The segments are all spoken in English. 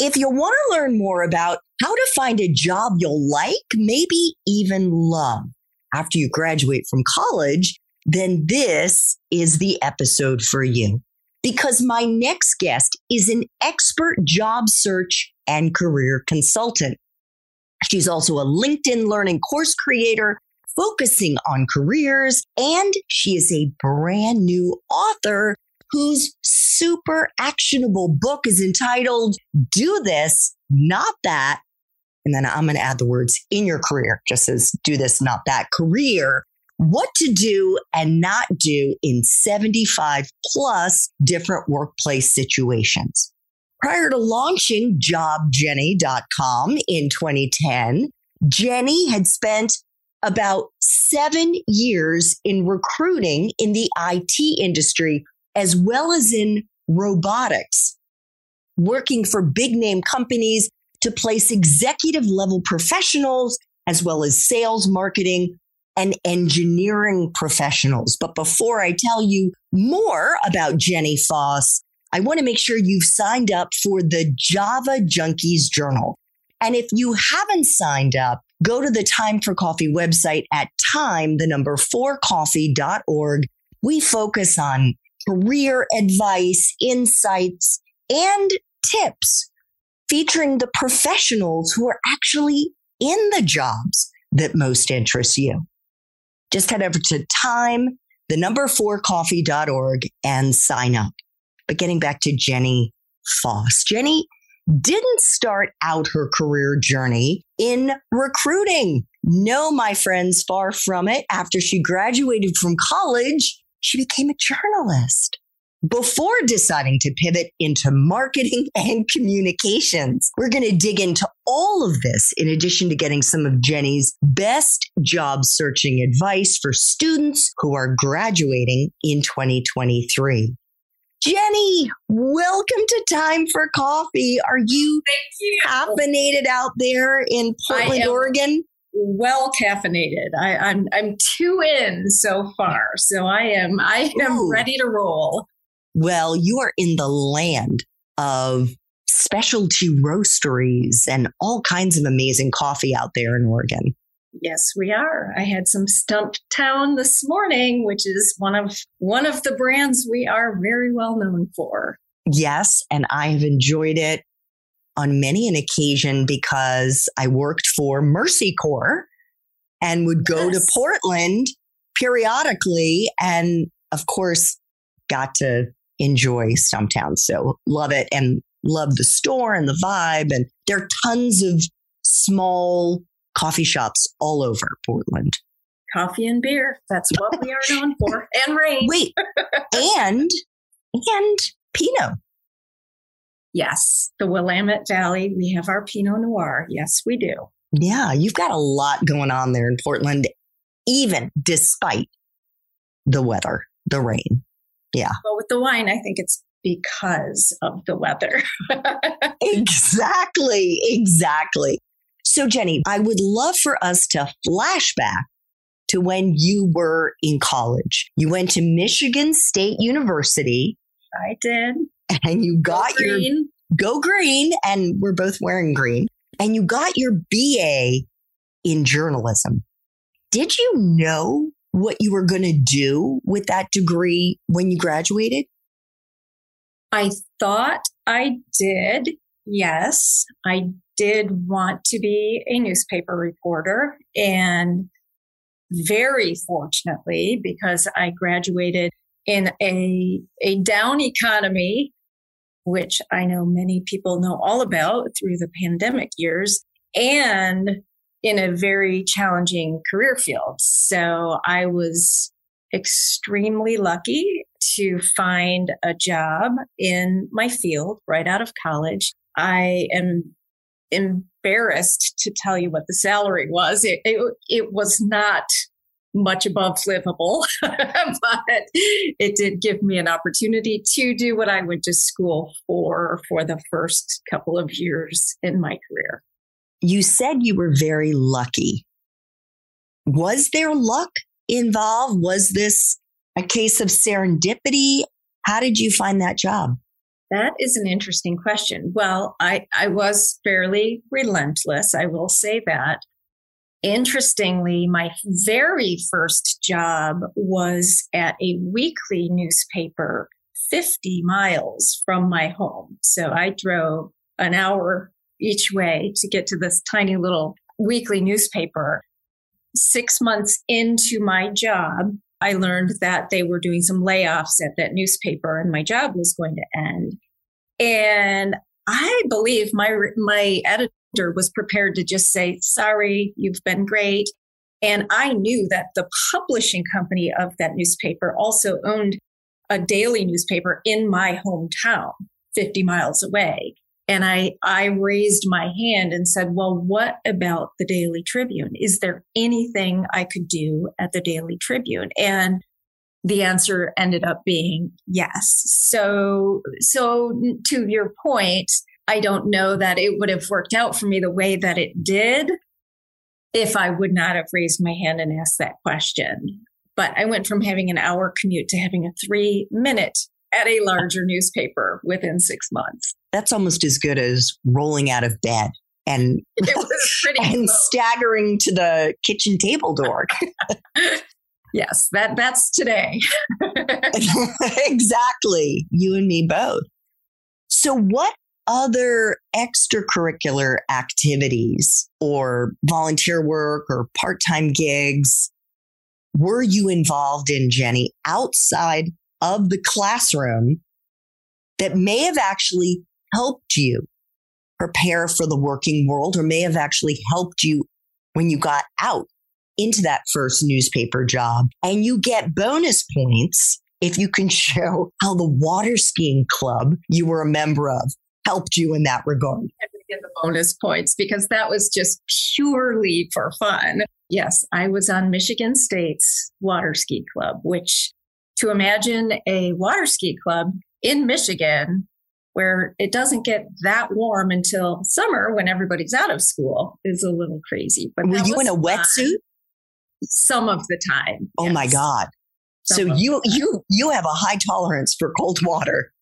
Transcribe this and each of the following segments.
If you want to learn more about how to find a job you'll like, maybe even love after you graduate from college, then this is the episode for you. Because my next guest is an expert job search and career consultant. She's also a LinkedIn learning course creator focusing on careers, and she is a brand new author whose super actionable book is entitled Do This, Not That. And then I'm going to add the words in your career, just as do this, not that career. What to do and not do in 75 plus different workplace situations. Prior to launching jobjenny.com in 2010, Jenny had spent about seven years in recruiting in the IT industry as well as in robotics, working for big name companies to place executive level professionals as well as sales, marketing, and engineering professionals. But before I tell you more about Jenny Foss, I want to make sure you've signed up for the Java Junkies Journal. And if you haven't signed up, go to the Time for Coffee website at time, the number four coffee.org. We focus on career advice, insights, and tips featuring the professionals who are actually in the jobs that most interest you. Just head over to time, the number four coffee.org and sign up. But getting back to Jenny Foss, Jenny didn't start out her career journey in recruiting. No, my friends, far from it. After she graduated from college, she became a journalist before deciding to pivot into marketing and communications. We're going to dig into all of this in addition to getting some of Jenny's best job searching advice for students who are graduating in 2023. Jenny, welcome to Time for Coffee. Are you, you. caffeinated out there in Portland, Oregon? Well caffeinated. I, am I'm, I'm two in so far, so I am I am Ooh. ready to roll. Well, you are in the land of specialty roasteries and all kinds of amazing coffee out there in Oregon. Yes, we are. I had some Stumptown this morning, which is one of one of the brands we are very well known for. Yes, and I have enjoyed it on many an occasion because I worked for Mercy Corps and would go yes. to Portland periodically and of course got to enjoy Stumptown. So love it and love the store and the vibe and there are tons of small coffee shops all over Portland. Coffee and beer. That's what we are known for. And rain. Wait. and and Pinot. Yes. The Willamette Valley. We have our Pinot Noir. Yes, we do. Yeah, you've got a lot going on there in Portland, even despite the weather, the rain. Yeah. But with the wine, I think it's because of the weather. exactly. Exactly. So, Jenny, I would love for us to flashback to when you were in college. You went to Michigan State University. I did. And you got go your go green, and we're both wearing green. And you got your BA in journalism. Did you know what you were going to do with that degree when you graduated? I thought I did. Yes, I did want to be a newspaper reporter. And very fortunately, because I graduated in a, a down economy, which I know many people know all about through the pandemic years, and in a very challenging career field. So I was extremely lucky to find a job in my field right out of college. I am embarrassed to tell you what the salary was. It, it, it was not much above livable, but it did give me an opportunity to do what I went to school for for the first couple of years in my career. You said you were very lucky. Was there luck involved? Was this a case of serendipity? How did you find that job? That is an interesting question. Well, I, I was fairly relentless, I will say that. Interestingly, my very first job was at a weekly newspaper 50 miles from my home. So I drove an hour each way to get to this tiny little weekly newspaper. Six months into my job, I learned that they were doing some layoffs at that newspaper and my job was going to end. And I believe my, my editor was prepared to just say, sorry, you've been great. And I knew that the publishing company of that newspaper also owned a daily newspaper in my hometown, 50 miles away. And I, I raised my hand and said, well, what about the Daily Tribune? Is there anything I could do at the Daily Tribune? And the answer ended up being yes. So, so to your point, I don't know that it would have worked out for me the way that it did if I would not have raised my hand and asked that question. But I went from having an hour commute to having a three minute at a larger newspaper within six months. That's almost as good as rolling out of bed and, and staggering to the kitchen table door. yes, that that's today. exactly. You and me both. So what other extracurricular activities or volunteer work or part-time gigs were you involved in, Jenny, outside of the classroom that may have actually helped you prepare for the working world or may have actually helped you when you got out into that first newspaper job. And you get bonus points if you can show how the water skiing club you were a member of helped you in that regard. Get the bonus points because that was just purely for fun. Yes, I was on Michigan State's water ski club, which to imagine a water ski club in Michigan where it doesn't get that warm until summer when everybody's out of school is a little crazy. But were you in a wetsuit? Some of the time. Oh yes. my God. Some so you you you have a high tolerance for cold water.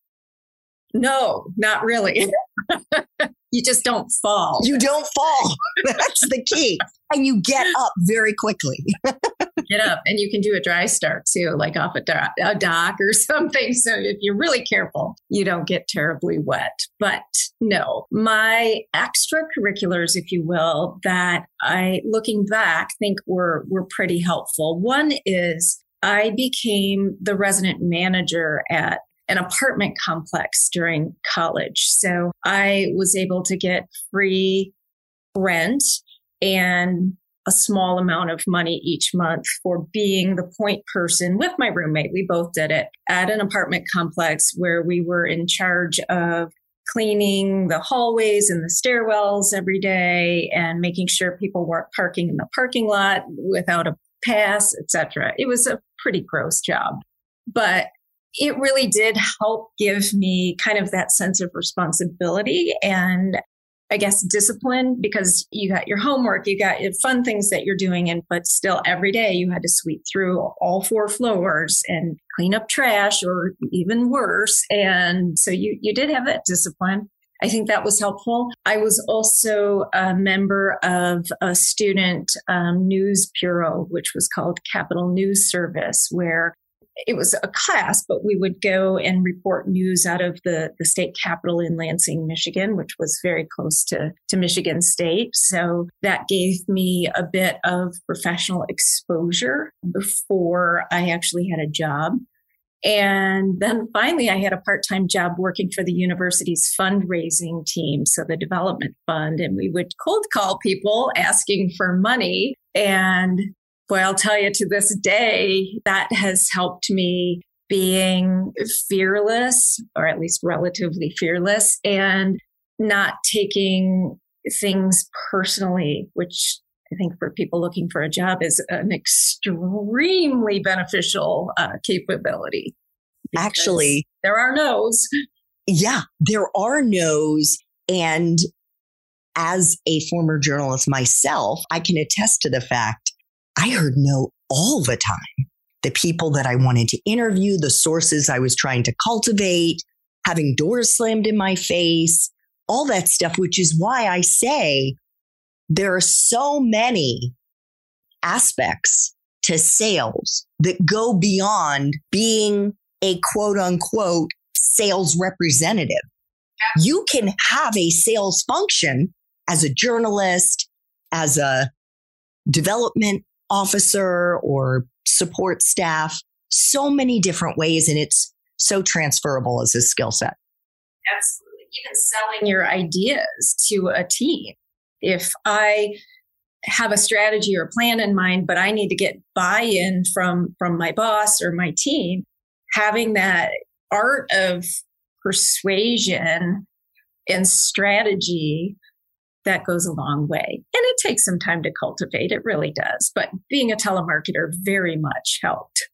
No, not really. you just don't fall. You don't fall. That's the key. And you get up very quickly. get up and you can do a dry start too, like off a, dock, a dock or something. So if you're really careful, you don't get terribly wet. But no, my extracurriculars, if you will, that I, looking back, think were, were pretty helpful. One is I became the resident manager at an apartment complex during college. So I was able to get free rent and a small amount of money each month for being the point person with my roommate. We both did it at an apartment complex where we were in charge of cleaning the hallways and the stairwells every day and making sure people weren't parking in the parking lot without a pass, etc. It was a pretty gross job. But it really did help give me kind of that sense of responsibility and I guess discipline because you got your homework, you got your fun things that you're doing, and but still every day you had to sweep through all four floors and clean up trash or even worse. And so you you did have that discipline. I think that was helpful. I was also a member of a student um, news bureau, which was called Capital News Service, where it was a class, but we would go and report news out of the, the state capitol in Lansing, Michigan, which was very close to, to Michigan State. So that gave me a bit of professional exposure before I actually had a job. And then finally, I had a part time job working for the university's fundraising team, so the development fund. And we would cold call people asking for money. And boy, I'll tell you to this day, that has helped me being fearless, or at least relatively fearless, and not taking things personally, which I think for people looking for a job is an extremely beneficial uh, capability. Actually, there are no's. Yeah, there are no's. And as a former journalist myself, I can attest to the fact I heard no all the time. The people that I wanted to interview, the sources I was trying to cultivate, having doors slammed in my face, all that stuff, which is why I say there are so many aspects to sales that go beyond being a quote unquote sales representative. You can have a sales function as a journalist, as a development officer or support staff, so many different ways. And it's so transferable as a skill set. Absolutely. Even selling your ideas to a team if I have a strategy or plan in mind, but I need to get buy-in from from my boss or my team, having that art of persuasion and strategy that goes a long way. And it takes some time to cultivate. It really does. But being a telemarketer very much helped.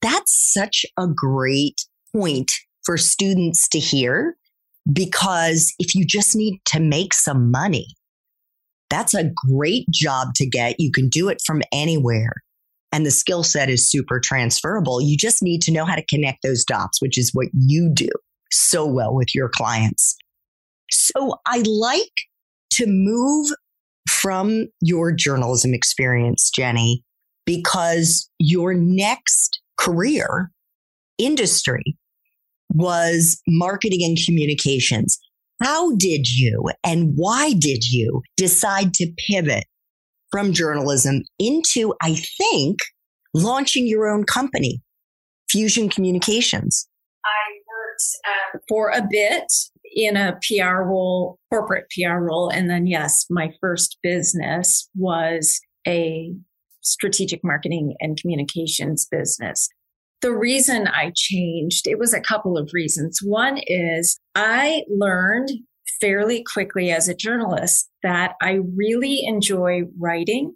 That's such a great point for students to hear because if you just need to make some money, that's a great job to get. You can do it from anywhere. And the skill set is super transferable. You just need to know how to connect those dots, which is what you do so well with your clients. So I like to move from your journalism experience, Jenny, because your next career industry was marketing and communications. How did you and why did you decide to pivot from journalism into, I think, launching your own company, Fusion Communications? I worked uh, for a bit in a PR role, corporate PR role. And then, yes, my first business was a strategic marketing and communications business. The reason I changed, it was a couple of reasons. One is I learned fairly quickly as a journalist that I really enjoy writing,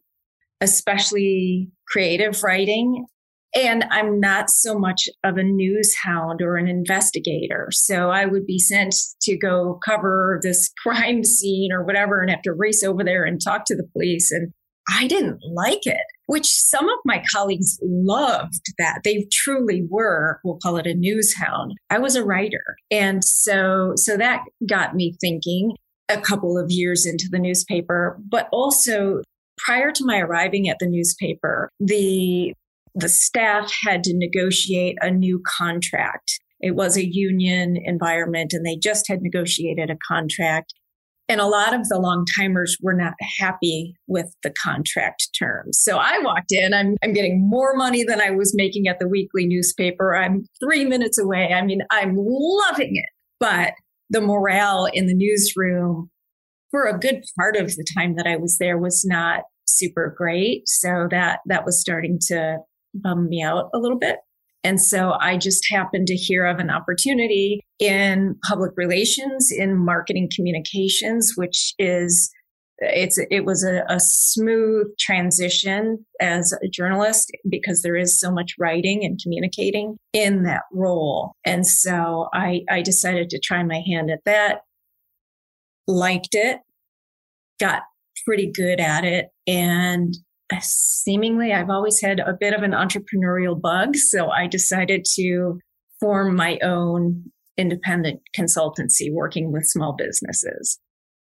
especially creative writing. And I'm not so much of a news hound or an investigator. So I would be sent to go cover this crime scene or whatever and have to race over there and talk to the police. And I didn't like it, which some of my colleagues loved that. They truly were, we'll call it a news hound. I was a writer. And so, so that got me thinking a couple of years into the newspaper, but also prior to my arriving at the newspaper, the the staff had to negotiate a new contract. It was a union environment and they just had negotiated a contract. And a lot of the long timers were not happy with the contract terms. So I walked in, I'm, I'm getting more money than I was making at the weekly newspaper. I'm three minutes away. I mean, I'm loving it. But the morale in the newsroom for a good part of the time that I was there was not super great. So that, that was starting to bum me out a little bit. And so I just happened to hear of an opportunity in public relations, in marketing communications, which is it's it was a, a, smooth transition as a journalist because there is so much writing and communicating in that role. And so I, I decided to try my hand at that, liked it, got pretty good at it, and seemingly I've always had a bit of an entrepreneurial bug. So I decided to form my own independent consultancy working with small businesses.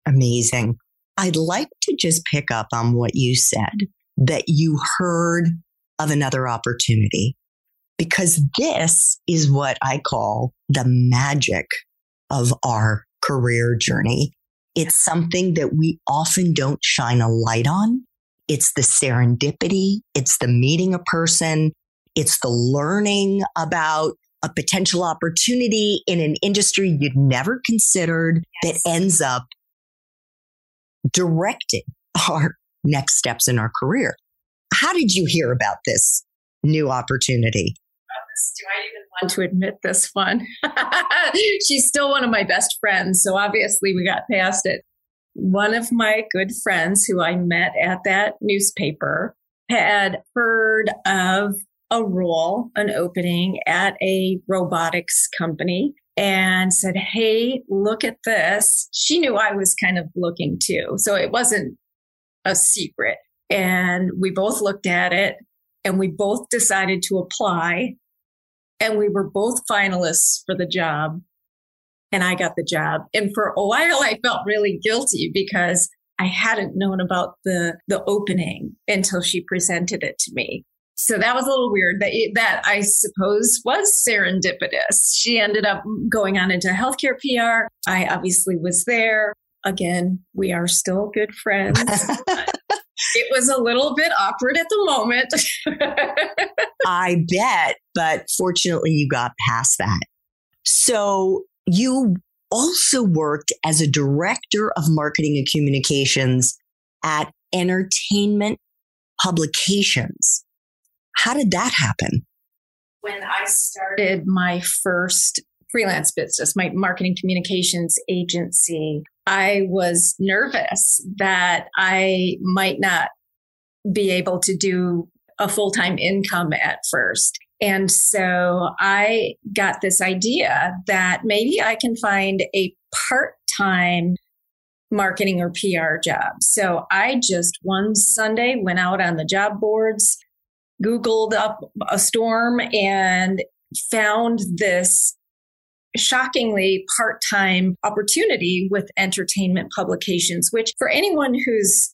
Amazing. I'd like to just pick up on what you said that you heard of another opportunity. because this is what I call the magic of our career journey. It's something that we often don't shine a light on. It's the serendipity. It's the meeting a person. It's the learning about a potential opportunity in an industry you'd never considered yes. that ends up directing our next steps in our career. How did you hear about this new opportunity? Do I even want to admit this one? She's still one of my best friends. So obviously we got past it. One of my good friends who I met at that newspaper had heard of a role, an opening at a robotics company and said, Hey, look at this. She knew I was kind of looking too. So it wasn't a secret. And we both looked at it and we both decided to apply. And we were both finalists for the job. And I got the job. And for a while, I felt really guilty because I hadn't known about the, the opening until she presented it to me. So that was a little weird that, that I suppose was serendipitous. She ended up going on into healthcare PR. I obviously was there. Again, we are still good friends. it was a little bit awkward at the moment. I bet, but fortunately you got past that. So you also worked as a director of marketing and communications at entertainment publications. How did that happen? When I started my first freelance business, my marketing communications agency, I was nervous that I might not be able to do a full time income at first. And so I got this idea that maybe I can find a part time marketing or PR job. So I just one Sunday went out on the job boards, Googled up a storm, and found this shockingly part time opportunity with entertainment publications, which for anyone who's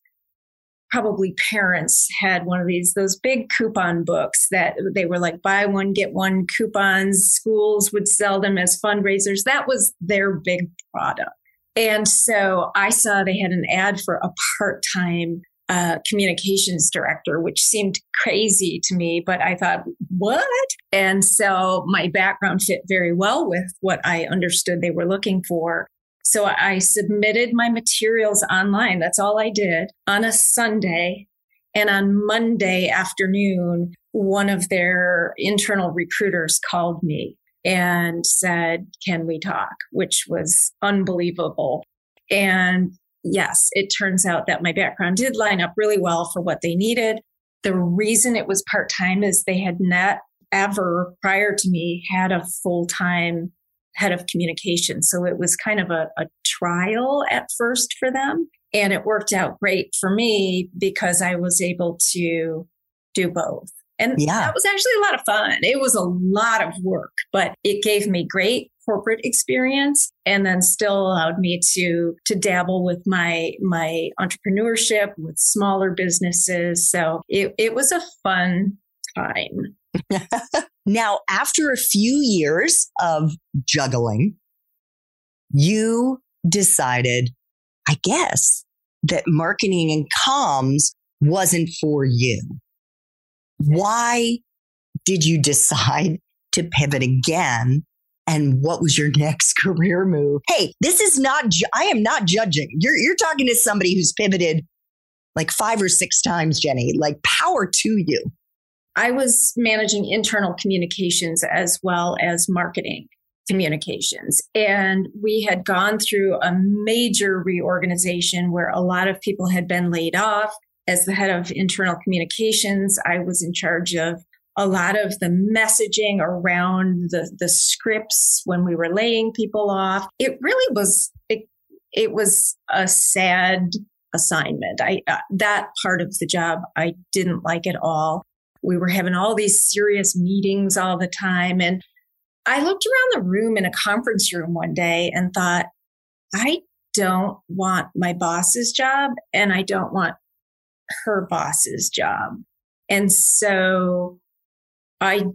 probably parents had one of these, those big coupon books that they were like buy one, get one coupons. Schools would sell them as fundraisers. That was their big product. And so I saw they had an ad for a part time uh, communications director, which seemed crazy to me, but I thought, what? And so my background fit very well with what I understood they were looking for. So I submitted my materials online. That's all I did on a Sunday. And on Monday afternoon, one of their internal recruiters called me and said, Can we talk? Which was unbelievable. And yes, it turns out that my background did line up really well for what they needed. The reason it was part time is they had not ever prior to me had a full time head of communication. So it was kind of a, a trial at first for them. And it worked out great for me because I was able to do both. And yeah. that was actually a lot of fun. It was a lot of work, but it gave me great corporate experience and then still allowed me to to dabble with my my entrepreneurship with smaller businesses. So it, it was a fun time. now, after a few years of juggling, you decided, I guess, that marketing and comms wasn't for you. Why did you decide to pivot again? And what was your next career move? Hey, this is not, ju- I am not judging. You're, you're talking to somebody who's pivoted like five or six times, Jenny. Like, power to you. I was managing internal communications as well as marketing communications. And we had gone through a major reorganization where a lot of people had been laid off. As the head of internal communications, I was in charge of a lot of the messaging around the, the scripts when we were laying people off. It really was, it, it was a sad assignment. I, uh, that part of the job I didn't like at all. We were having all these serious meetings all the time. And I looked around the room in a conference room one day and thought, I don't want my boss's job and I don't want her boss's job. And so I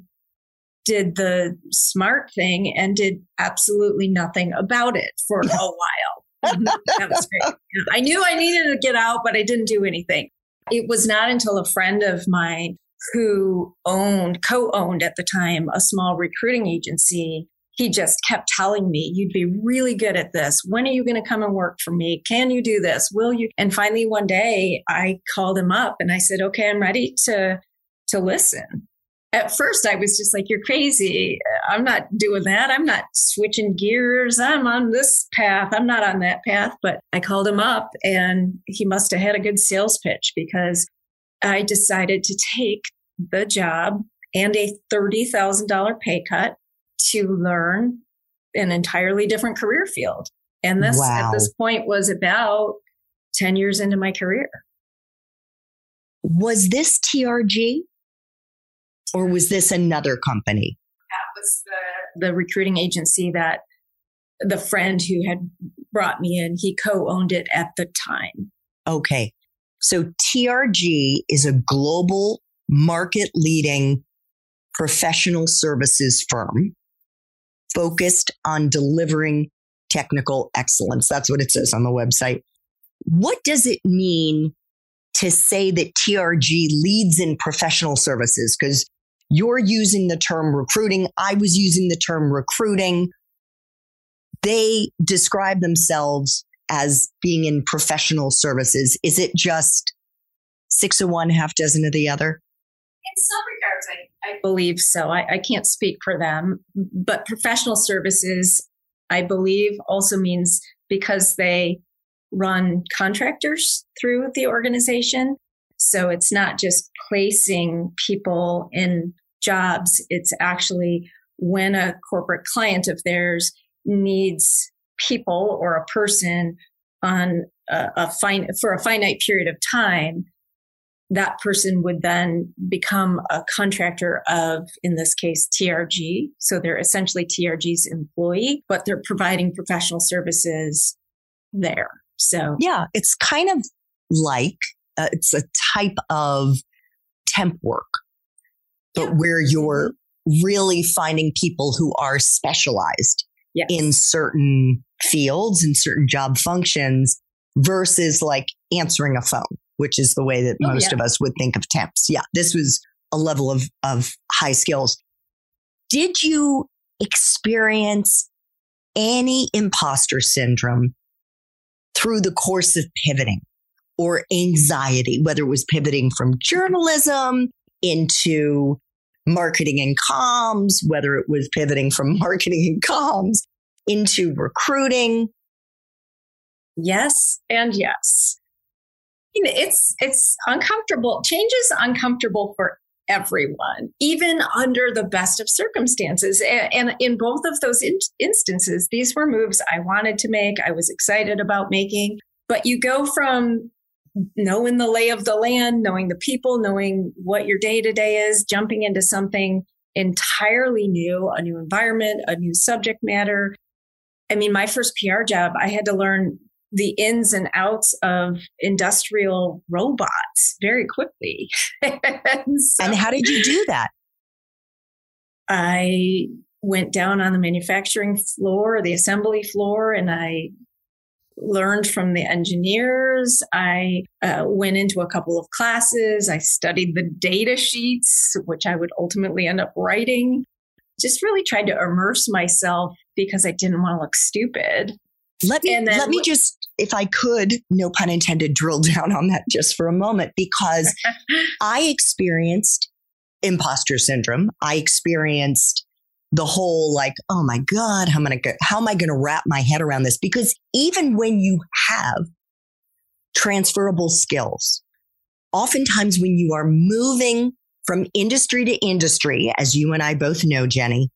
did the smart thing and did absolutely nothing about it for a while. Mm-hmm. that was great. I knew I needed to get out, but I didn't do anything. It was not until a friend of mine who owned, co owned at the time, a small recruiting agency. He just kept telling me, You'd be really good at this. When are you going to come and work for me? Can you do this? Will you? And finally, one day I called him up and I said, Okay, I'm ready to, to listen at first I was just like, you're crazy. I'm not doing that. I'm not switching gears. I'm on this path. I'm not on that path. But I called him up and he must have had a good sales pitch because I decided to take the job and a $30,000 pay cut to learn an entirely different career field. And this wow. at this point was about 10 years into my career. Was this TRG? or was this another company? That was the, the recruiting agency that the friend who had brought me in, he co owned it at the time. Okay. So TRG is a global market leading professional services firm focused on delivering technical excellence. That's what it says on the website. What does it mean to say that TRG leads in professional services? Because you're using the term recruiting. I was using the term recruiting. They describe themselves as being in professional services. Is it just six of one, half dozen of the other? In some regards, I, I believe so. I, I can't speak for them, but professional services, I believe, also means because they run contractors through the organization. So it's not just placing people in jobs. It's actually when a corporate client of theirs needs people or a person on a, a for a finite period of time, that person would then become a contractor of, in this case, TRG. So they're essentially TRG's employee, but they're providing professional services there. So yeah, it's kind of like uh, it's a type of temp work but yeah. where you're really finding people who are specialized yes. in certain fields and certain job functions versus like answering a phone, which is the way that oh, most yeah. of us would think of temps. Yeah, this was a level of, of high skills. Did you experience any imposter syndrome through the course of pivoting or anxiety, whether it was pivoting from journalism into marketing and comms, whether it was pivoting from marketing and comms into recruiting. Yes, and yes. It's it's uncomfortable. Change is uncomfortable for everyone, even under the best of circumstances. And, in both of those in- instances, these were moves I wanted to make. I was excited about making. But you go from knowing the lay of the land, knowing the people, knowing what your day to day is, jumping into something entirely new, a new environment, a new subject matter. I mean, my first PR job, I had to learn the ins and outs of industrial robots very quickly. and, so and how did you do that? I went down on the manufacturing floor, the assembly floor, and I learned from the engineers. I uh, went into a couple of classes. I studied the data sheets, which I would ultimately end up writing. Just really tried to immerse myself because I didn't want to look stupid. Let me, let me just, if I could, no pun intended, drill down on that just for a moment because I experienced imposter syndrome. I experienced the whole like, oh my God, how am I gonna, how am I going to wrap my head around this? Because even when you have transferable skills, oftentimes when you are moving from industry to industry, as you and I both know, Jenny,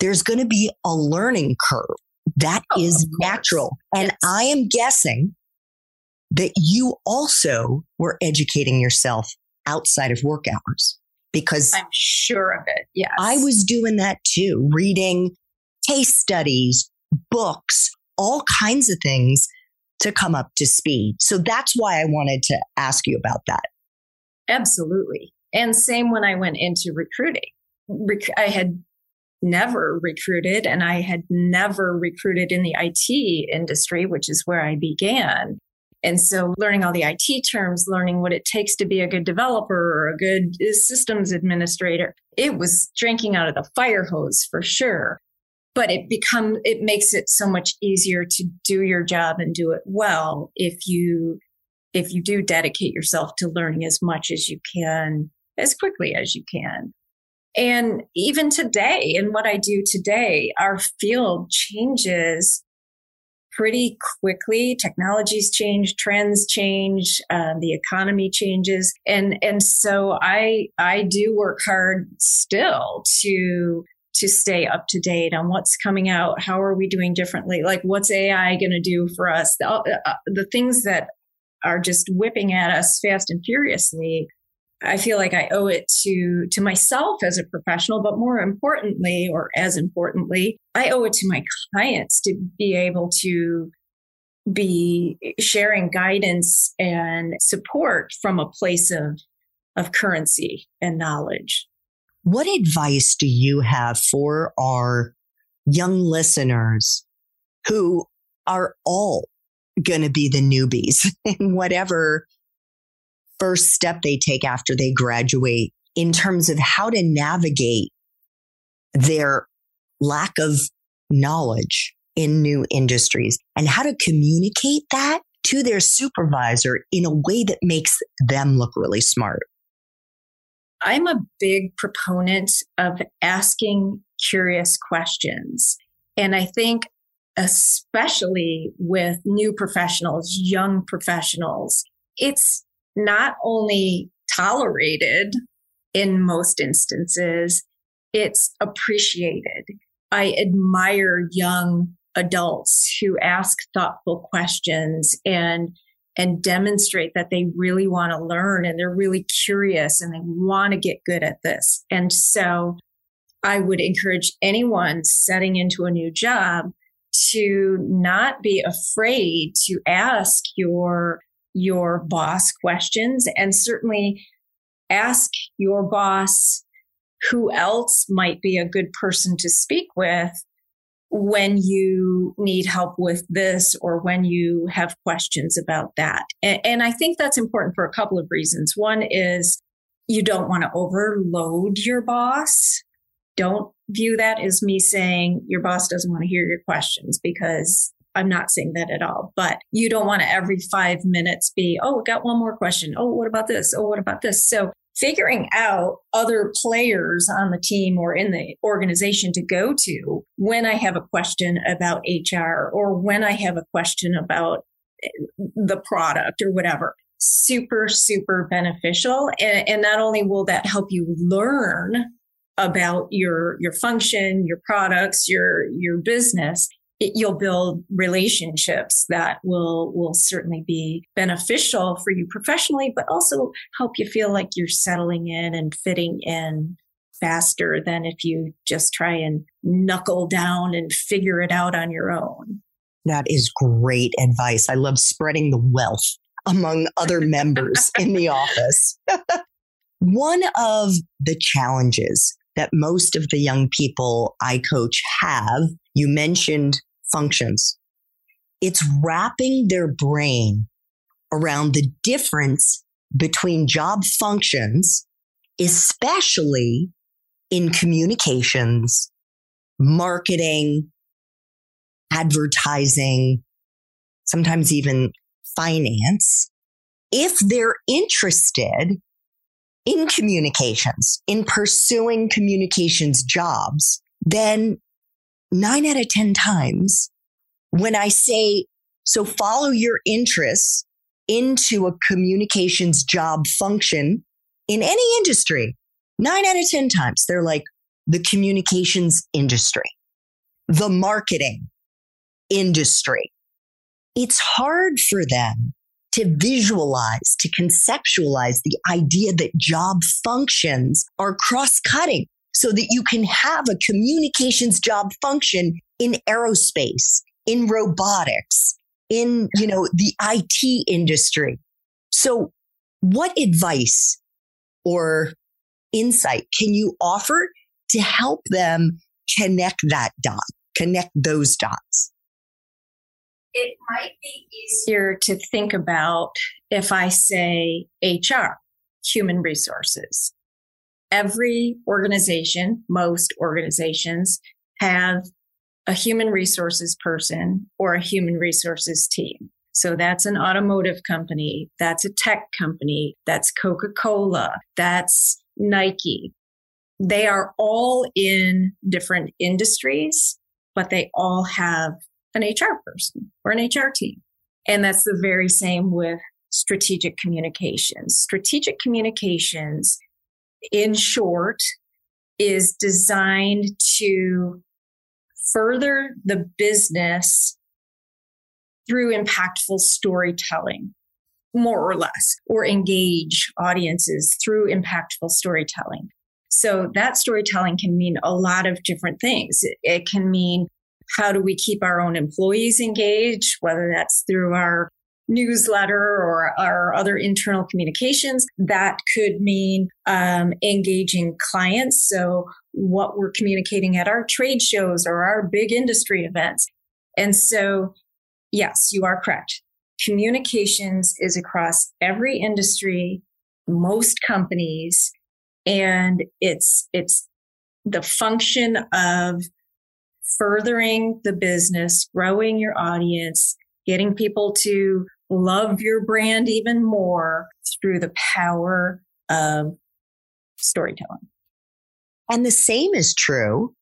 there's going to be a learning curve. That oh, is natural. And yes. I am guessing that you also were educating yourself outside of work hours because I'm sure of it. Yes. I was doing that too, reading case studies, books, all kinds of things to come up to speed. So that's why I wanted to ask you about that. Absolutely. And same when I went into recruiting. rec- I had never recruited and I had never recruited in the IT industry, which is where I began. And so learning all the IT terms, learning what it takes to be a good developer or a good systems administrator, it was drinking out of the fire hose for sure. But it become it makes it so much easier to do your job and do it well if you if you do dedicate yourself to learning as much as you can as quickly as you can. And even today, in what I do today, our field changes pretty quickly. Technologies change, trends change, uh, the economy changes, and and so I I do work hard still to to stay up to date on what's coming out. How are we doing differently? Like what's AI going to do for us? The, uh, the things that are just whipping at us fast and furiously I feel like I owe it to to myself as a professional, but more importantly, or as importantly, I owe it to my clients to be able to be sharing guidance and support from a place of of currency and knowledge. What advice do you have for our young listeners who are all going to be the newbies in whatever first step they take after they graduate in terms of how to navigate their lack of knowledge in new industries and how to communicate that to their supervisor in a way that makes them look really smart. I'm a big proponent of asking curious questions. And I think, especially with new professionals, young professionals, it's not only tolerated in most instances, it's appreciated. I admire young adults who ask thoughtful questions and and demonstrate that they really want to learn and they're really curious and they want to get good at this. And so I would encourage anyone setting into a new job to not be afraid to ask your your boss questions and certainly ask your boss who else might be a good person to speak with when you need help with this or when you have questions about that. And, and, I think that's important for a couple of reasons. One is you don't want to overload your boss. Don't view that as me saying your boss doesn't want to hear your questions because I'm not saying that at all, but you don't want to every five minutes be, oh, got one more question. Oh, what about this? Oh, what about this? So figuring out other players on the team or in the organization to go to when I have a question about HR or when I have a question about eh, the product or whatever. Super, super beneficial. And, and not only will that help you learn about your your function, your products, your your business, it, you'll build relationships that will will certainly be beneficial for you professionally but also help you feel like you're settling in and fitting in faster than if you just try and knuckle down and figure it out on your own. That is great advice. I love spreading the wealth among other members in the office. One of the challenges that most of the young people I coach have, you mentioned functions. It's wrapping their brain around the difference between job functions, especially in communications, marketing, advertising, sometimes even finance. If they're interested in communications, in pursuing communications jobs, then nine out of 10 times when I say, so follow your interests into a communications job function in any industry, nine out of 10 times, they're like the communications industry, the marketing industry. It's hard for them to visualize, to conceptualize the idea that job functions are cross cutting so that you can have a communications job function in aerospace, in robotics, in, you know, the IT industry. So what advice or insight can you offer to help them connect that dot, connect those dots? It might be easier to think about if I say HR, human resources. Every organization, most organizations have a human resources person or a human resources team. So that's an automotive company. That's a tech company. That's Coca Cola. That's Nike. They are all in different industries, but they all have an HR person or an HR team. And that's the very same with strategic communications. Strategic communications, in short, is designed to further the business through impactful storytelling, more or less, or engage audiences through impactful storytelling. So that storytelling can mean a lot of different things. It, can mean how do we keep our own employees engaged, whether that's through our newsletter or our other internal communications. That could mean um, engaging clients. So, what we're communicating at our trade shows or our big industry events. And so, yes, you are correct. Communications is across every industry, most companies, and it's it's the function of furthering the business, growing your audience, getting people to love your brand even more through the power of storytelling. And the same is true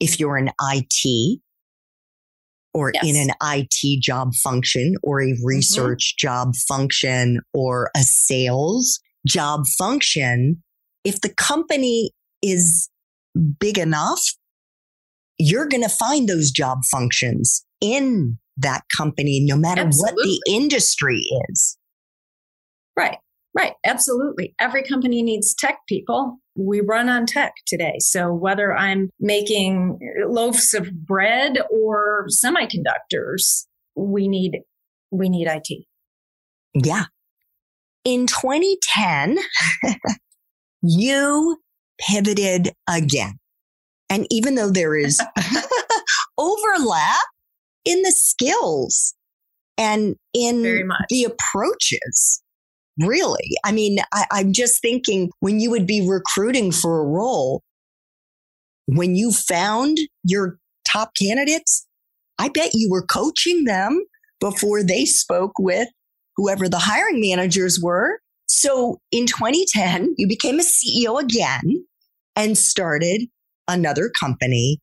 if you're an IT or yes. in an IT job function or a mm-hmm. research mm-hmm. job function or a sales job function. If the company is big enough, you're going to find those job functions in that company, no matter Absolutely. what the industry is. Right, right. Absolutely. Every company needs tech people. We run on tech today. So whether I'm making loaves of bread or semiconductors, we need, we need IT. Yeah. In 2010, you pivoted again. And even though there is overlap in the skills and in the approaches. Really. I mean, I, I'm just thinking when you would be recruiting for a role, when you found your top candidates, I bet you were coaching them before they spoke with whoever the hiring managers were. So in 2010, you became a CEO again and started another company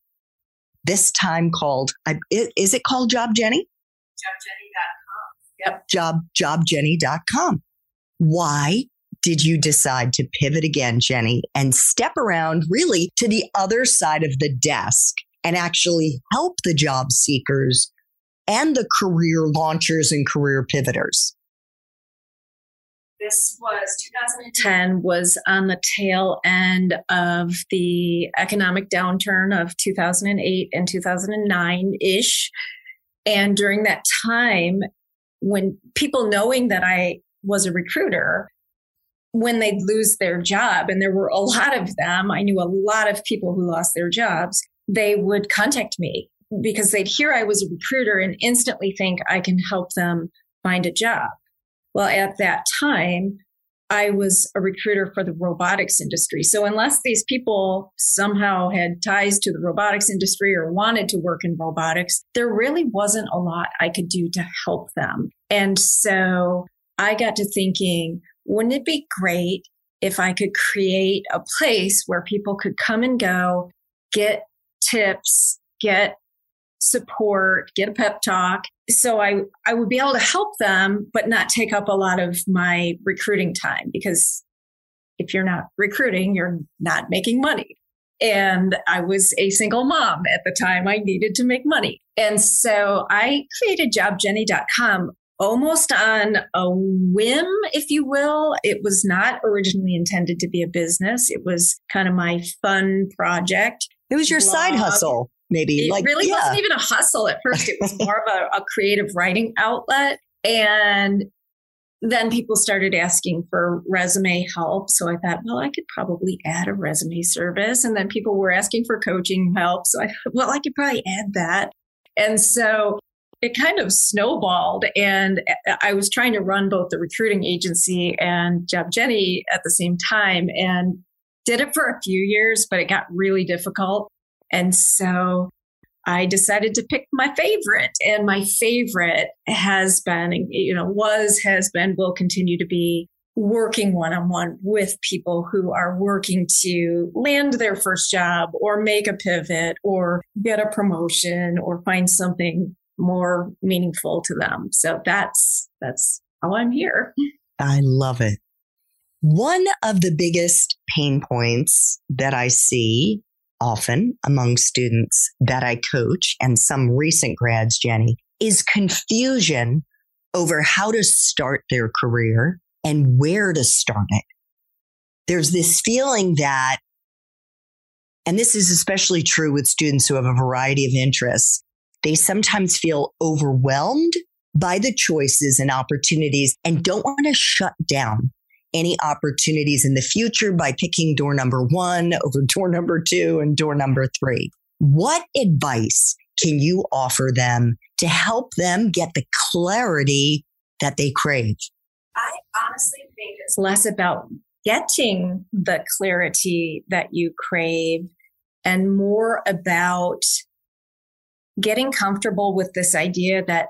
this time called, is it called Job Jenny? JobJenny.com. Yep. Job, jobjenny.com. Why did you decide to pivot again, Jenny, and step around really to the other side of the desk and actually help the job seekers and the career launchers and career pivoters? This was 2010 was on the tail end of the economic downturn of 2008 and 2009 ish and during that time when people knowing that i was a recruiter when they'd lose their job and there were a lot of them i knew a lot of people who lost their jobs they would contact me because they'd hear i was a recruiter and instantly think i can help them find a job well, at that time, I was a recruiter for the robotics industry. So unless these people somehow had ties to the robotics industry or wanted to work in robotics, there really wasn't a lot I could do to help them. And so I got to thinking, wouldn't it be great if I could create a place where people could come and go, get tips, get support, get a pep talk. So I, I would be able to help them, but not take up a lot of my recruiting time because if you're not recruiting, you're not making money. And I was a single mom at the time. I needed to make money. And so I created jobjenny.com almost on a whim, if you will. It was not originally intended to be a business. It was kind of my fun project. It was your blog. side hustle maybe it like really yeah. wasn't even a hustle at first it was more of a, a, creative writing outlet and then people started asking for resume help. So I thought, well, I could probably add a resume service. And then people were asking for coaching help. So I thought, well, I could probably add that. And so it kind of snowballed. And I was trying to run both the recruiting agency and Job Jenny at the same time and did it for a few years, but it got really difficult. And so I decided to pick my favorite. And my favorite has been, you know, was, has been, will continue to be working one on one with people who are working to land their first job or make a pivot or get a promotion or find something more meaningful to them. So that's, that's how I'm here. I love it. One of the biggest pain points that I see often among students that I coach and some recent grads, Jenny, is confusion over how to start their career and where to start it. There's this feeling that, and this is especially true with students who have a variety of interests, they sometimes feel overwhelmed by the choices and opportunities and don't want to shut down any opportunities in the future by picking door number one over door number two and door number three. What advice can you offer them to help them get the clarity that they crave? I honestly think it's less about getting the clarity that you crave and more about getting comfortable with this idea that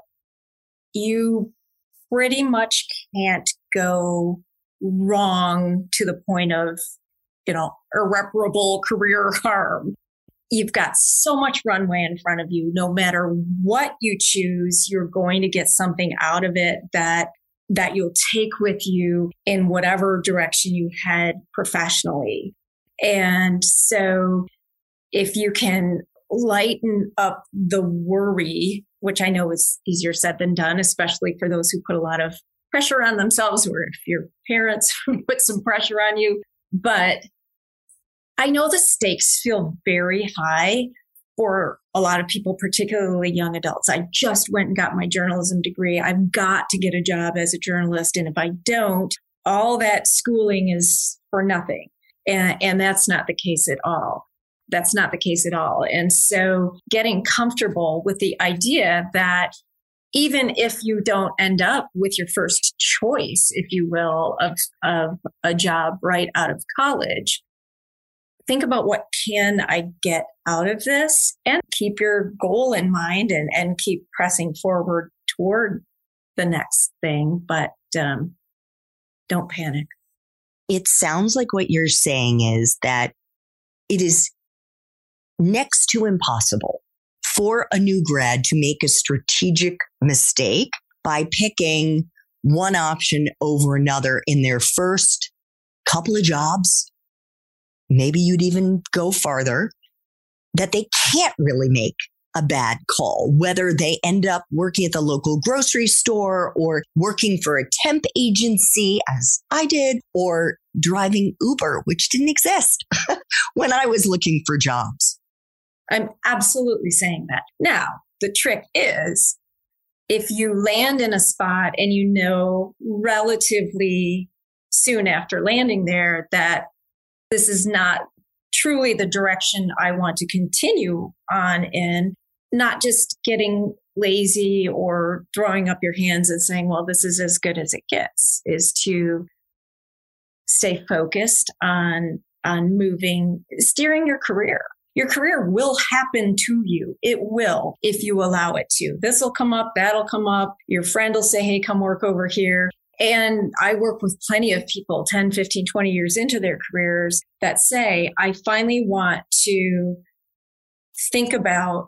you pretty much can't go wrong to the point of, you know, irreparable career harm. You've got so much runway in front of you. No matter what you choose, you're going to get something out of it that that you'll take with you in whatever direction you head professionally. And so if you can lighten up the worry, which I know is easier said than done, especially for those who put a lot of pressure on themselves or if your parents put some pressure on you. But I know the stakes feel very high for a lot of people, particularly young adults. I just went and got my journalism degree. I've got to get a job as a journalist. And if I don't, all that schooling is for nothing. And, and that's not the case at all. That's not the case at all. And so getting comfortable with the idea that even if you don't end up with your first choice, if you will, of, of a job right out of college, think about what can I get out of this and keep your goal in mind and, and keep pressing forward toward the next thing. But um, don't panic. It sounds like what you're saying is that it is next to impossible for a new grad to make a strategic mistake by picking one option over another in their first couple of jobs. Maybe you'd even go farther that they can't really make a bad call, whether they end up working at the local grocery store or working for a temp agency, as I did, or driving Uber, which didn't exist when I was looking for jobs. I'm absolutely saying that. Now, the trick is if you land in a spot and you know relatively soon after landing there that this is not truly the direction I want to continue on in, not just getting lazy or throwing up your hands and saying, well, this is as good as it gets, is to stay focused on on moving, steering your career your career will happen to you. It will if you allow it to. This will come up, that'll come up. Your friend will say, Hey, come work over here. And I work with plenty of people 10, 15, 20 years into their careers that say, I finally want to think about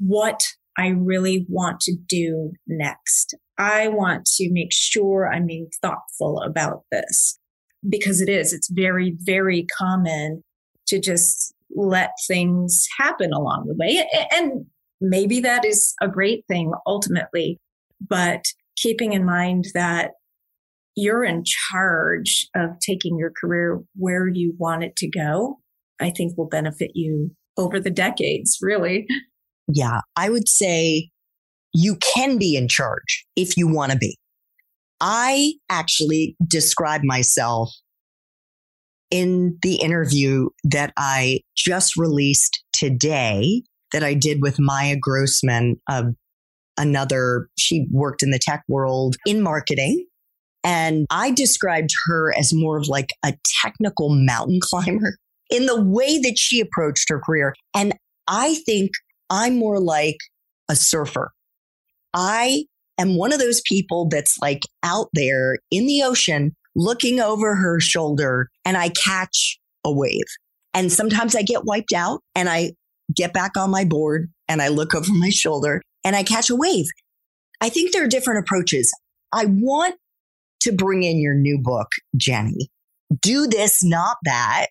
what I really want to do next. I want to make sure I'm being thoughtful about this because it is, it's very, very common to just let things happen along the way. And maybe that is a great thing ultimately, but keeping in mind that you're in charge of taking your career where you want it to go, I think will benefit you over the decades, really. Yeah, I would say you can be in charge if you want to be. I actually describe myself in the interview that I just released today that I did with Maya Grossman of another, she worked in the tech world in marketing. And I described her as more of like a technical mountain climber in the way that she approached her career. And I think I'm more like a surfer. I am one of those people that's like out there in the ocean looking over her shoulder and I catch a wave. And sometimes I get wiped out and I get back on my board and I look over my shoulder and I catch a wave. I think there are different approaches. I want to bring in your new book, Jenny. Do this, not that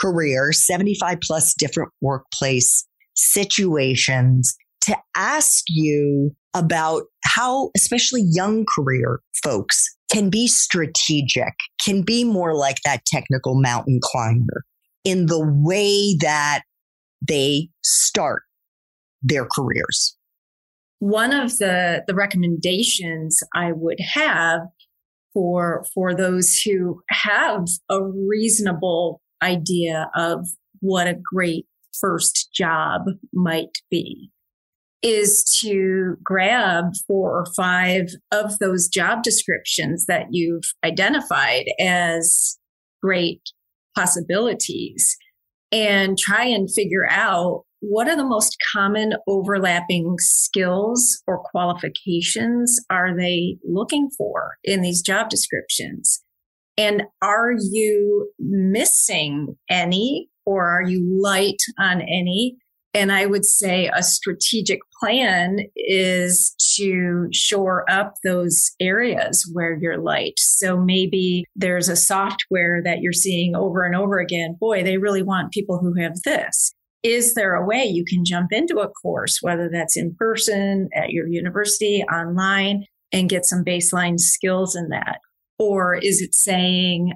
career, 75 plus different workplace situations to ask you about how, especially young career folks, can be strategic, can be more like that technical mountain climber in the way that they start their careers. One of the, the recommendations I would have for, for those who have a reasonable idea of what a great first job might be is to grab four or five of those job descriptions that you've identified as great possibilities and try and figure out what are the most common overlapping skills or qualifications are they looking for in these job descriptions? And are you missing any or are you light on any and I would say a strategic plan is to shore up those areas where you're light. So maybe there's a software that you're seeing over and over again. Boy, they really want people who have this. Is there a way you can jump into a course, whether that's in person, at your university, online, and get some baseline skills in that? Or is it saying,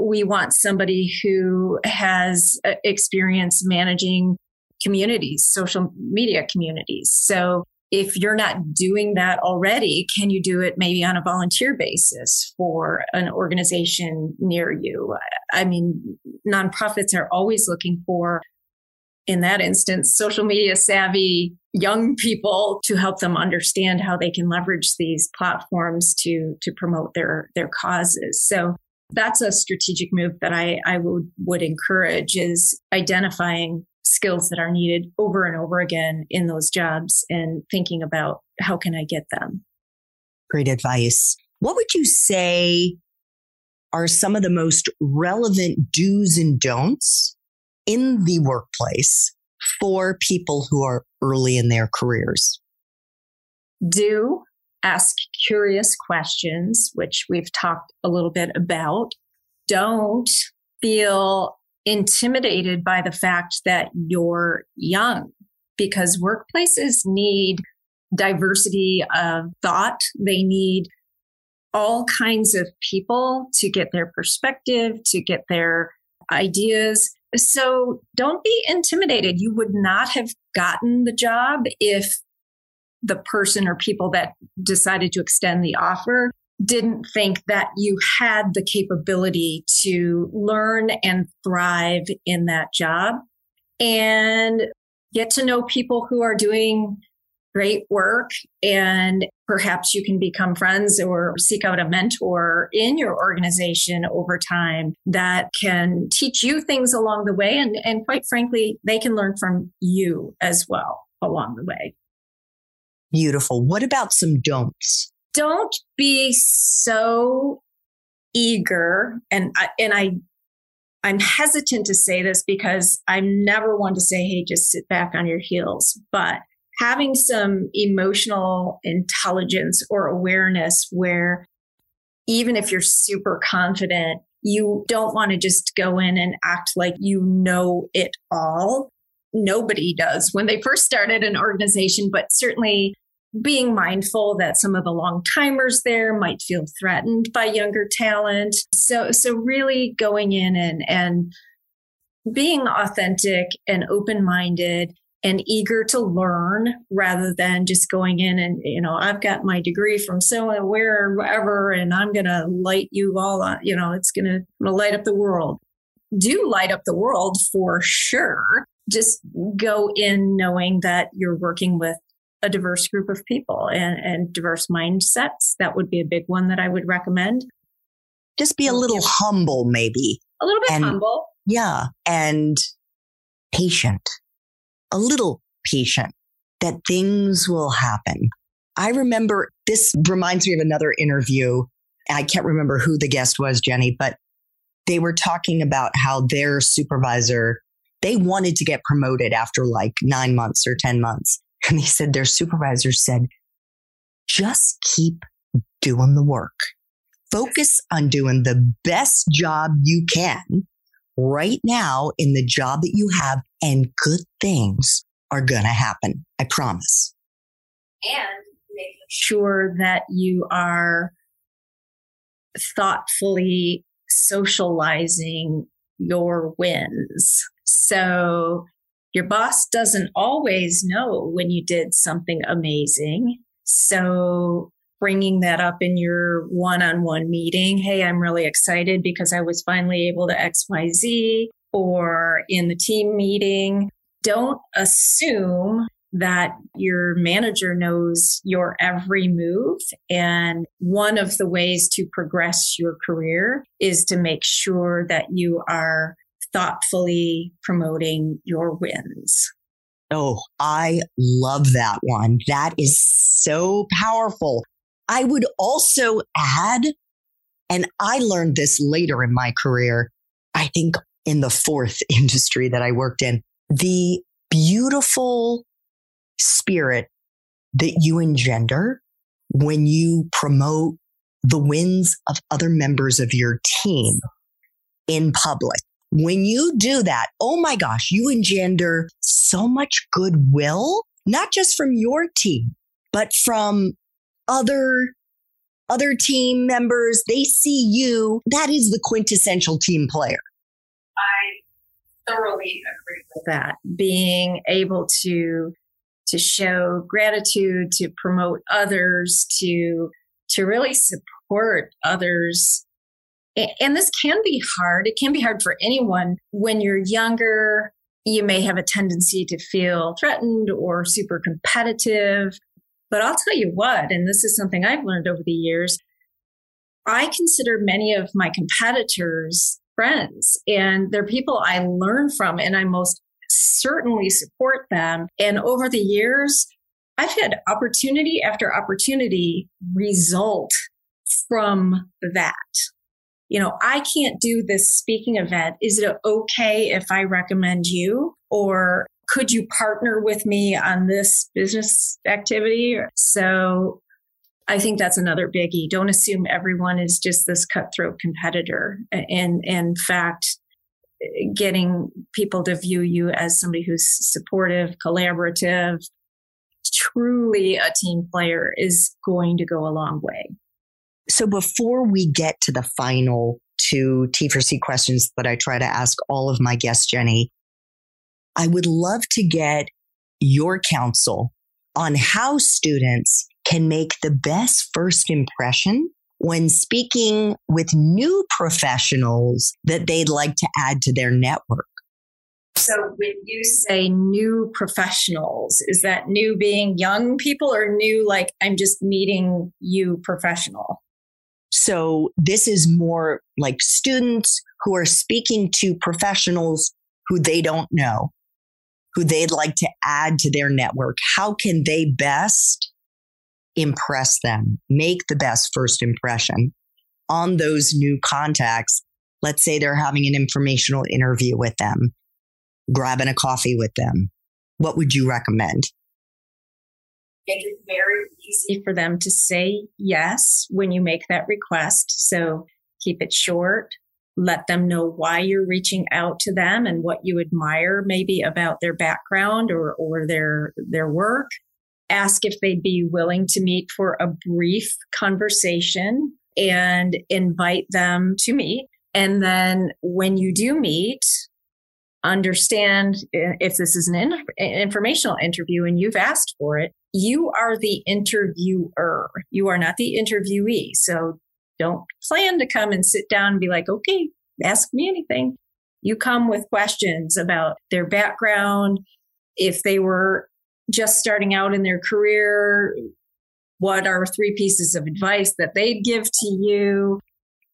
we want somebody who has uh, experience managing communities, social media communities. So if you're not doing that already, can you do it maybe on a volunteer basis for an organization near you? I mean, nonprofits are always looking for, in that instance, social media savvy young people to help them understand how they can leverage these platforms to to promote their their causes. So that's a strategic move that I, I would, would encourage is identifying skills that are needed over and over again in those jobs and thinking about how can I get them. Great advice. What would you say are some of the most relevant do's and don'ts in the workplace for people who are early in their careers? Do ask curious questions, which we've talked a little bit about. Don't feel intimidated by the fact that you're young because workplaces need diversity of thought. They need all kinds of people to get their perspective, to get their ideas. So don't be intimidated. You would not have gotten the job if the person or people that decided to extend the offer didn't think that you had the capability to learn and thrive in that job and get to know people who are doing great work and perhaps you can become friends or seek out a mentor in your organization over time that can teach you things along the way and, and quite frankly they can learn from you as well along the way Beautiful. What about some don'ts? Don't be so eager and I, and I I'm hesitant to say this because I'm never one to say hey just sit back on your heels but having some emotional intelligence or awareness where even if you're super confident you don't want to just go in and act like you know it all. Nobody does when they first started an organization, but certainly being mindful that some of the long timers there might feel threatened by younger talent. So, so really going in and, and being authentic and open minded and eager to learn rather than just going in and, you know, I've got my degree from so and where, wherever, and I'm going to light you all on, you know, it's going to light up the world. Do light up the world for sure. Just go in knowing that you're working with a diverse group of people and, and diverse mindsets. That would be a big one that I would recommend. Just be a little humble, maybe. A little bit and, humble. Yeah. And patient a little patient that things will happen. I remember this reminds me of another interview. I can't remember who the guest was, Jenny, but they were talking about how their supervisor, they wanted to get promoted after like nine months or 10 months. And they said their supervisor said, just keep doing the work. Focus on doing the best job you can right now in the job that you have and good things are going to happen. I promise. And making sure that you are thoughtfully socializing your wins. So your boss doesn't always know when you did something amazing. So bringing that up in your one on one meeting. Hey, I'm really excited because I was finally able to XYZ or in the team meeting. Don't assume that your manager knows your every move. And one of the ways to progress your career is to make sure that you are thoughtfully promoting your wins. Oh, I love that one. That is so powerful. I would also add, and I learned this later in my career, I think in the fourth industry that I worked in, the beautiful spirit that you engender when you promote the wins of other members of your team in public. When you do that, oh my gosh, you engender so much goodwill, not just from your team, but from other other team members, they see you. That is the quintessential team player. I thoroughly agree with that. Being able to to show gratitude, to promote others, to to really support others. And this can be hard. It can be hard for anyone when you're younger. You may have a tendency to feel threatened or super competitive. But I'll tell you what, and this is something I've learned over the years, I consider many of my competitors friends and they're people I learn from and I most certainly support them. And over the years, I've had opportunity after opportunity result from that. You know, I can't do this speaking event. Is it okay if I recommend you? Or could you partner with me on this business activity? So I think that's another biggie. Don't assume everyone is just this cutthroat competitor. And in fact, getting people to view you as somebody who's supportive, collaborative, truly a team player is going to go a long way. So before we get to the final two T4C questions that I try to ask all of my guests, Jenny, I would love to get your counsel on how students can make the best first impression when speaking with new professionals that they'd like to add to their network. So, when you say new professionals, is that new being young people or new like I'm just meeting you professional? So, this is more like students who are speaking to professionals who they don't know, who they'd like to add to their network. How can they best impress them, make the best first impression on those new contacts. Let's say they're having an informational interview with them, grabbing a coffee with them. What would you recommend? Make it very easy for them to say yes when you make that request. So keep it short. Let them know why you're reaching out to them and what you admire maybe about their background or, or their, their work ask if they'd be willing to meet for a brief conversation and invite them to meet. And then when you do meet, understand if this is an in- informational interview and you've asked for it, you are the interviewer. You are not the interviewee. So don't plan to come and sit down and be like, okay, ask me anything. You come with questions about their background, if they were just starting out in their career, what are three pieces of advice that they'd give to you?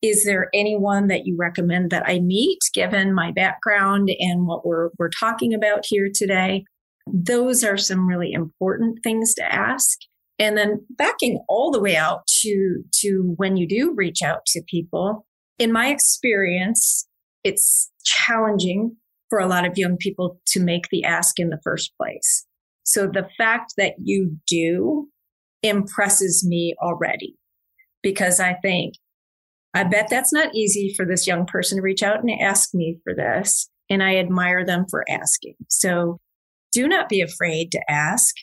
Is there anyone that you recommend that I meet given my background and what we're, we're talking about here today? Those are some really important things to ask. And then backing all the way out to, to when you do reach out to people, in my experience, it's challenging for a lot of young people to make the ask in the first place. So the fact that you do impresses me already because I think I bet that's not easy for this young person to reach out and ask me for this. And I admire them for asking. So do not be afraid to ask.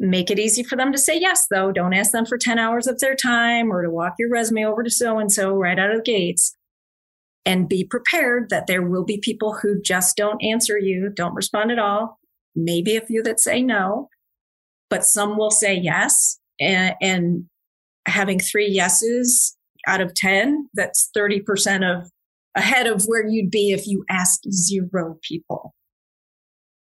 Make it easy for them to say yes, though. Don't ask them for 10 hours of their time or to walk your resume over to so and so right out of the gates. And be prepared that there will be people who just don't answer you, don't respond at all. Maybe a few that say no, but some will say yes. And, and having three yeses out of 10, that's 30% of ahead of where you'd be if you asked zero people.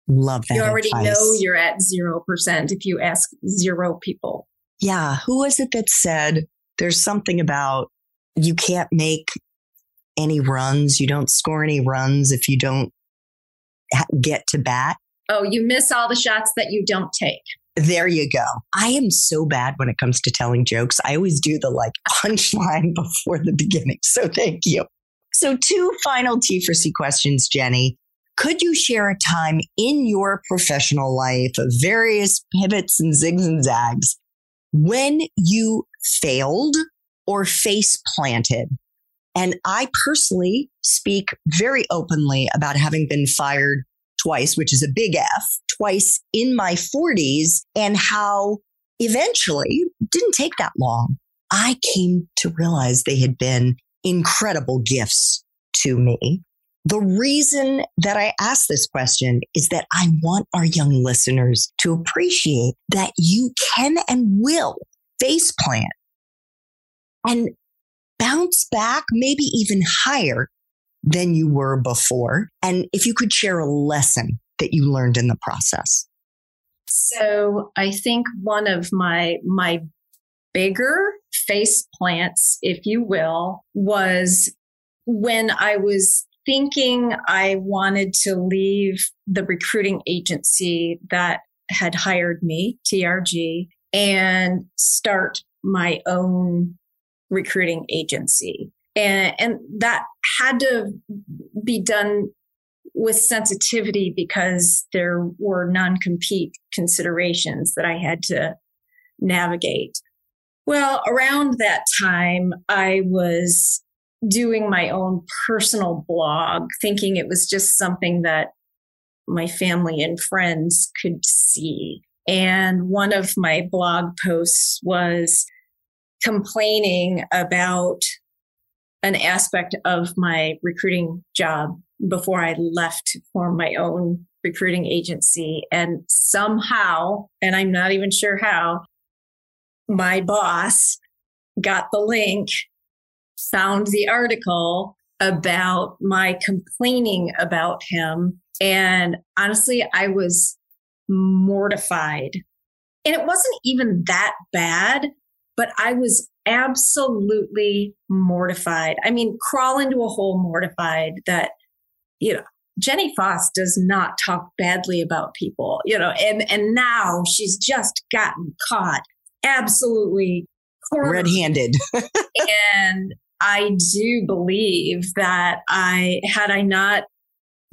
Love that. You already advice. know you're at 0% if you ask zero people. Yeah. Who was it that said there's something about you can't make any runs, you don't score any runs if you don't get to bat? Oh, you miss all the shots that you don't take. There you go. I am so bad when it comes to telling jokes. I always do the like punchline before the beginning. So thank you. So, two final T for C questions, Jenny. Could you share a time in your professional life of various pivots and zigs and zags when you failed or face planted? And I personally speak very openly about having been fired twice, which is a big F, twice in my 40s, and how eventually, didn't take that long, I came to realize they had been incredible gifts to me. The reason that I ask this question is that I want our young listeners to appreciate that you can and will face plant and bounce back, maybe even higher than you were before? And if you could share a lesson that you learned in the process. So I think one of my my bigger face plants, if you will, was when I was thinking I wanted to leave the recruiting agency that had hired me, TRG, and start my own recruiting agency. And, and that had to be done with sensitivity because there were non compete considerations that I had to navigate. Well, around that time, I was doing my own personal blog, thinking it was just something that my family and friends could see. And one of my blog posts was complaining about an aspect of my recruiting job before I left to form my own recruiting agency. And somehow, and I'm not even sure how, my boss got the link, found the article about my complaining about him. And honestly, I was mortified. And it wasn't even that bad, but I was absolutely mortified. I mean, crawl into a hole mortified that, you know, Jenny Foss does not talk badly about people, you know, and, and now she's just gotten caught absolutely red handed. and I do believe that I, had I not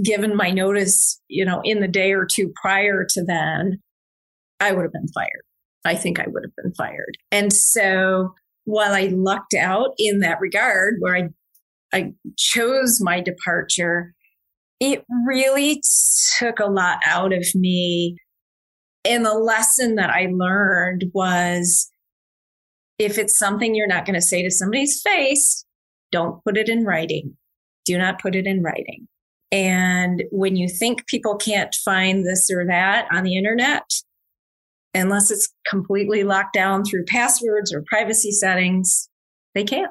given my notice, you know, in the day or two prior to then, I would have been fired. I think I would have been fired. And so while I lucked out in that regard, where I, I chose my departure, it really took a lot out of me. And the lesson that I learned was if it's something you're not going to say to somebody's face, don't put it in writing. Do not put it in writing. And when you think people can't find this or that on the internet, unless it's completely locked down through passwords or privacy settings, they can.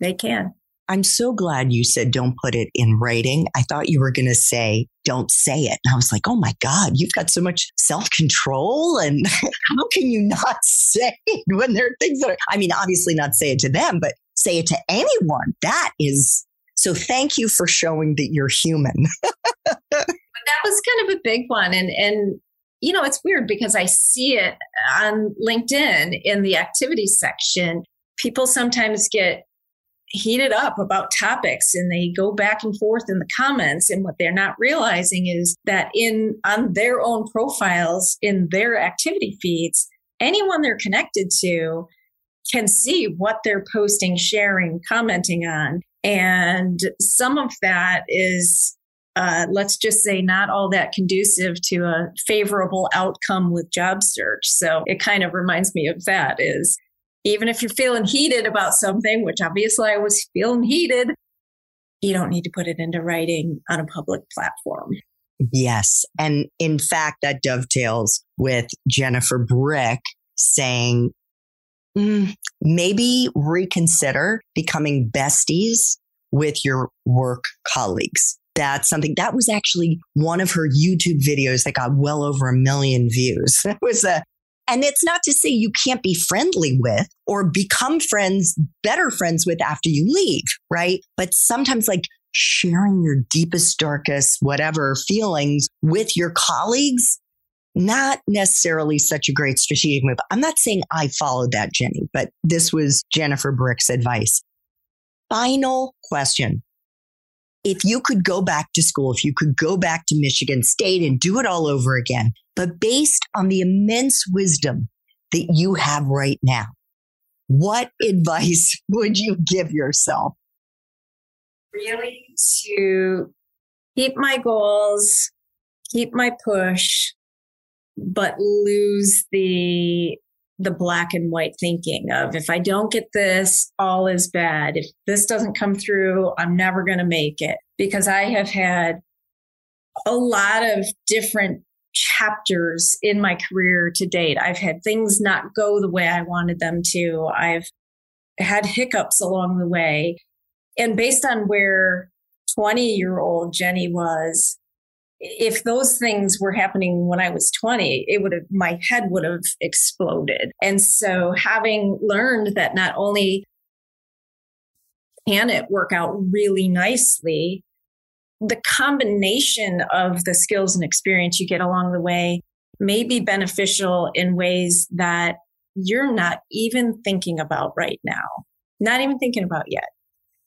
They can. I'm so glad you said don't put it in writing. I thought you were going to say don't say it. And I was like, oh my God, you've got so much self control. And how can you not say it when there are things that are, I mean, obviously not say it to them, but say it to anyone. That is so thank you for showing that you're human. that was kind of a big one. And, and, you know, it's weird because I see it on LinkedIn in the activity section. People sometimes get heated up about topics and they go back and forth in the comments. And what they're not realizing is that in on their own profiles in their activity feeds anyone they're connected to can see what they're posting sharing commenting on. And some of that is uh, let's just say not all that conducive to a favorable outcome with job search. So it kind of reminds me of that is even if you're feeling heated about something, which obviously I was feeling heated, you don't need to put it into writing on a public platform. Yes. And in fact, that dovetails with Jennifer Brick saying, mm, maybe reconsider becoming besties with your work colleagues. That's something that was actually one of her YouTube videos that got well over a million views. That was a and it's not to say you can't be friendly with or become friends, better friends with after you leave, right? But sometimes like sharing your deepest, darkest, whatever feelings with your colleagues, not necessarily such a great strategic move. I'm not saying I followed that, Jenny, but this was Jennifer Brick's advice. Final question. If you could go back to school, if you could go back to Michigan State and do it all over again, but based on the immense wisdom that you have right now, what advice would you give yourself? Really to keep my goals, keep my push, but lose the the black and white thinking of if I don't get this, all is bad. If this doesn't come through, I'm never going to make it. Because I have had a lot of different chapters in my career to date. I've had things not go the way I wanted them to. I've had hiccups along the way. And based on where 20 year old Jenny was, if those things were happening when I was 20, it would have, my head would have exploded. And so having learned that not only can it work out really nicely, the combination of the skills and experience you get along the way may be beneficial in ways that you're not even thinking about right now, not even thinking about yet.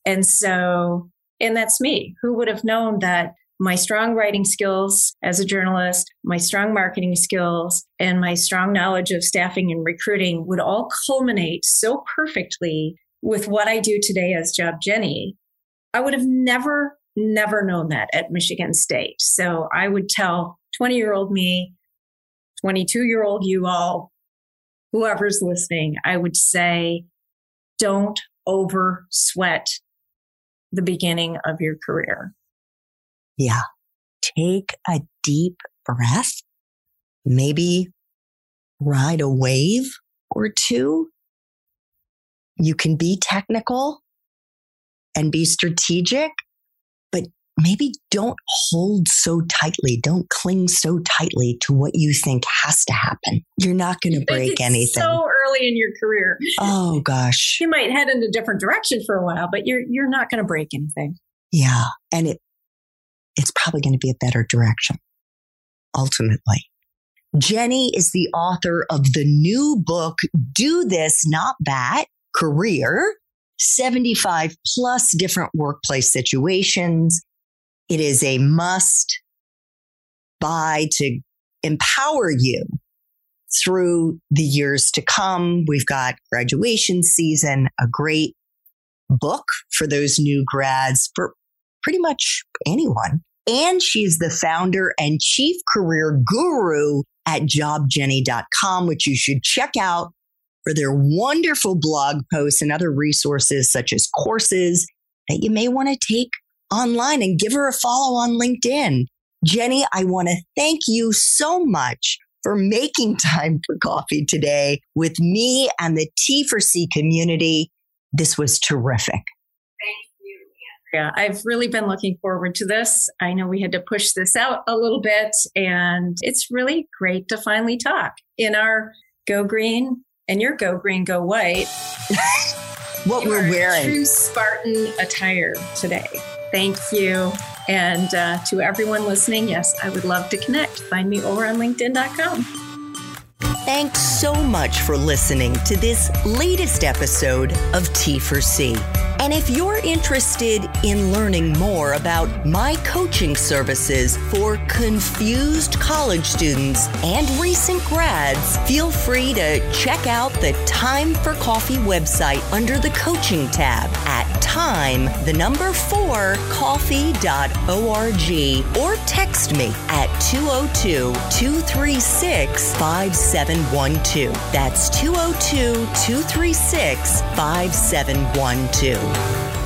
And so, and that's me. Who would have known that my strong writing skills as a journalist, my strong marketing skills, and my strong knowledge of staffing and recruiting would all culminate so perfectly with what I do today as Job Jenny. I would have never never known that at Michigan State. So I would tell 20 year old me, 22 year old you all, whoever's listening, I would say, don't over sweat the beginning of your career. Yeah. Take a deep breath, maybe ride a wave or two. You can be technical and be strategic but maybe don't hold so tightly. Don't cling so tightly to what you think has to happen. You're not going to break anything. So early in your career. Oh gosh. You might head in a different direction for a while, but you're you're not going to break anything. Yeah, and it it's probably going to be a better direction ultimately. Jenny is the author of the new book Do This Not That Career 75 plus different workplace situations. It is a must buy to empower you through the years to come. We've got graduation season, a great book for those new grads, for pretty much anyone. And she's the founder and chief career guru at jobjenny.com, which you should check out for their wonderful blog posts and other resources such as courses that you may want to take online and give her a follow on LinkedIn. Jenny, I want to thank you so much for making time for coffee today with me and the T for C community. This was terrific. Andrea. I've really been looking forward to this. I know we had to push this out a little bit, and it's really great to finally talk in our Go Green and your Go Green, Go White. what we're wearing. True Spartan attire today. Thank you. And uh, to everyone listening, yes, I would love to connect. Find me over on LinkedIn.com. Thanks so much for listening to this latest episode of T for C. And if you're interested in learning more about my coaching services for confused college students and recent grads, feel free to check out the Time for Coffee website under the coaching tab at time, the number four, coffee.org, or text me at 202 236 5712. That's 202 236 5712.